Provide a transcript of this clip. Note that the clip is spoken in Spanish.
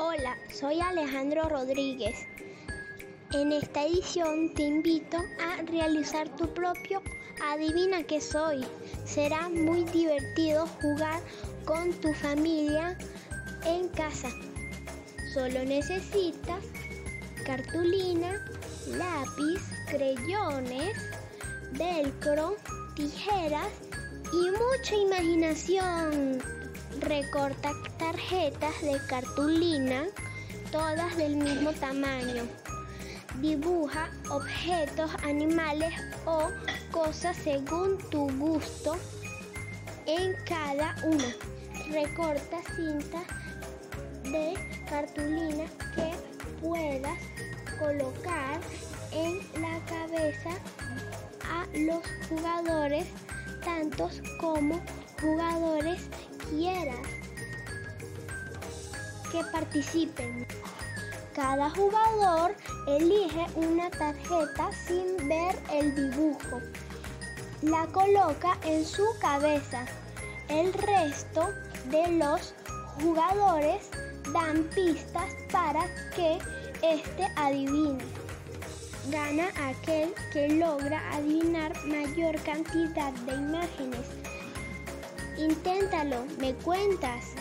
Hola, soy Alejandro Rodríguez. En esta edición te invito a realizar tu propio Adivina qué soy. Será muy divertido jugar con tu familia en casa. Solo necesitas cartulina, lápiz, creyones, velcro, tijeras y mucha imaginación. Recorta tarjetas de cartulina, todas del mismo tamaño. Dibuja objetos, animales o cosas según tu gusto en cada una. Recorta cintas de cartulina que puedas colocar en la cabeza a los jugadores, tantos como jugadores que participen. Cada jugador elige una tarjeta sin ver el dibujo. La coloca en su cabeza. El resto de los jugadores dan pistas para que éste adivine. Gana aquel que logra adivinar mayor cantidad de imágenes. Inténtalo, me cuentas.